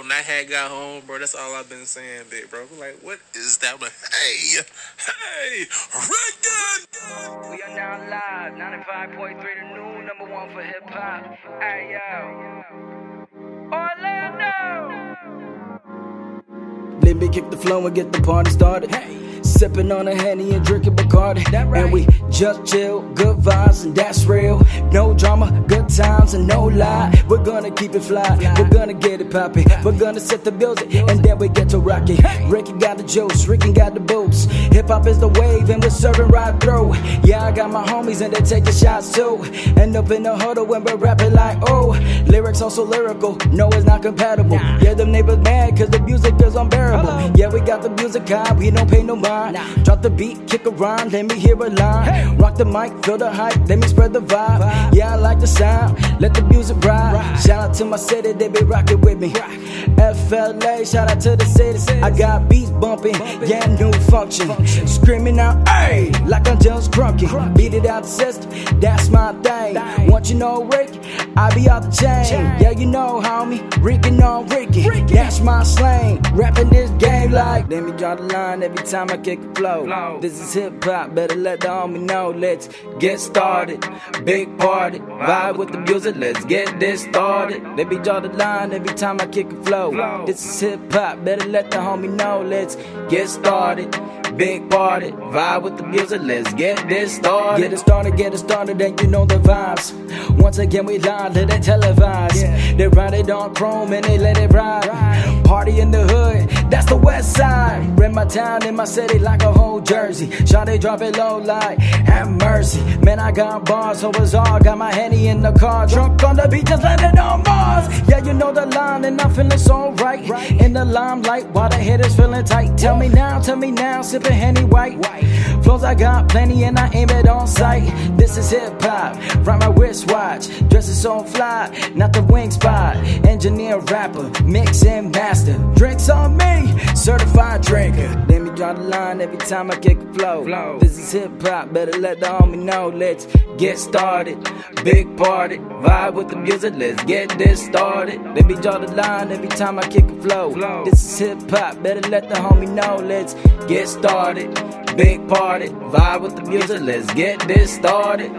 bro. And I got home, bro. That's all I've been saying, big bro. Like, what is that? I'm hey, hey, record. We are now live, 95.3 the new number one for hip hop. Hey yo. Orlando! Let me kick the flow and get the party started. Hey. Sipping on a Henny and drinking Bacardi. right. And we just chill, good vibes, and that's real. No drama, good times, and no lie. We're gonna keep it fly. We're gonna get it poppin'. We're gonna set the music, and then we get to rockin'. Ricky got the juice, Ricky got the boots. Hip hop is the wave, and we're serving right through. Yeah, I got my homies, and they taking shots too. End up in the huddle when we're rapping like, oh. Lyrics also lyrical, no, it's not compatible. Yeah, them neighbors mad, cause the music is unbearable. Yeah, we got the music high, we don't pay no mind. Drop the beat, kick a rhyme, let me hear a line. Rock the mic, feel the hype, let me spread the vibe. Yeah, I like the sound, let the music ride. Shout out to my city, they be rocking with me. FLA, shout out to the city. I got beats bumping, yeah, new function. Screaming out, hey, like I'm just crunking. Beat it out the system, that's my thing. You know Rick, I be out the chain. Yeah, you know, homie, Rickin' on Ricky. That's my slang. Rapping this game like, let me draw the line every time I kick a flow. This is hip hop, better let the homie know. Let's get started. Big party, vibe with the music, let's get this started. Let me draw the line every time I kick a flow. This is hip hop, better let the homie know. Let's get started. Big party, vibe with the music, let's get this started. Get it started, get it started, and you know the vibes. Once again, we live, let it televise. They ride it on chrome and they let it ride. Party in the hood, that's the west side. Rent my town in my city like a whole jersey. Shot they drop it low like, have mercy. Man, I got bars, so it's all. Got my henny in the car, drunk on the beach, just landed on Mars. Yeah, you know the line, and I'm feeling so right. In the limelight, while the hitters feeling tight. Tell me now, tell me now, sipping henny white. Flows I got plenty, and I aim it on sight. This is hip hop, right my wristwatch. Dresses so fly, not the wing spot. Engineer, rapper, mix and master. Drinks on me, certified drinker. Let me draw the line every time I kick a flow. This is hip hop, better let the homie know. Let's get started. Big party, vibe with the music. Let's get this started. Let me draw the line every time I kick a flow. This is hip hop, better let the homie know. Let's get started. Big party, vibe with the music. Let's get this started.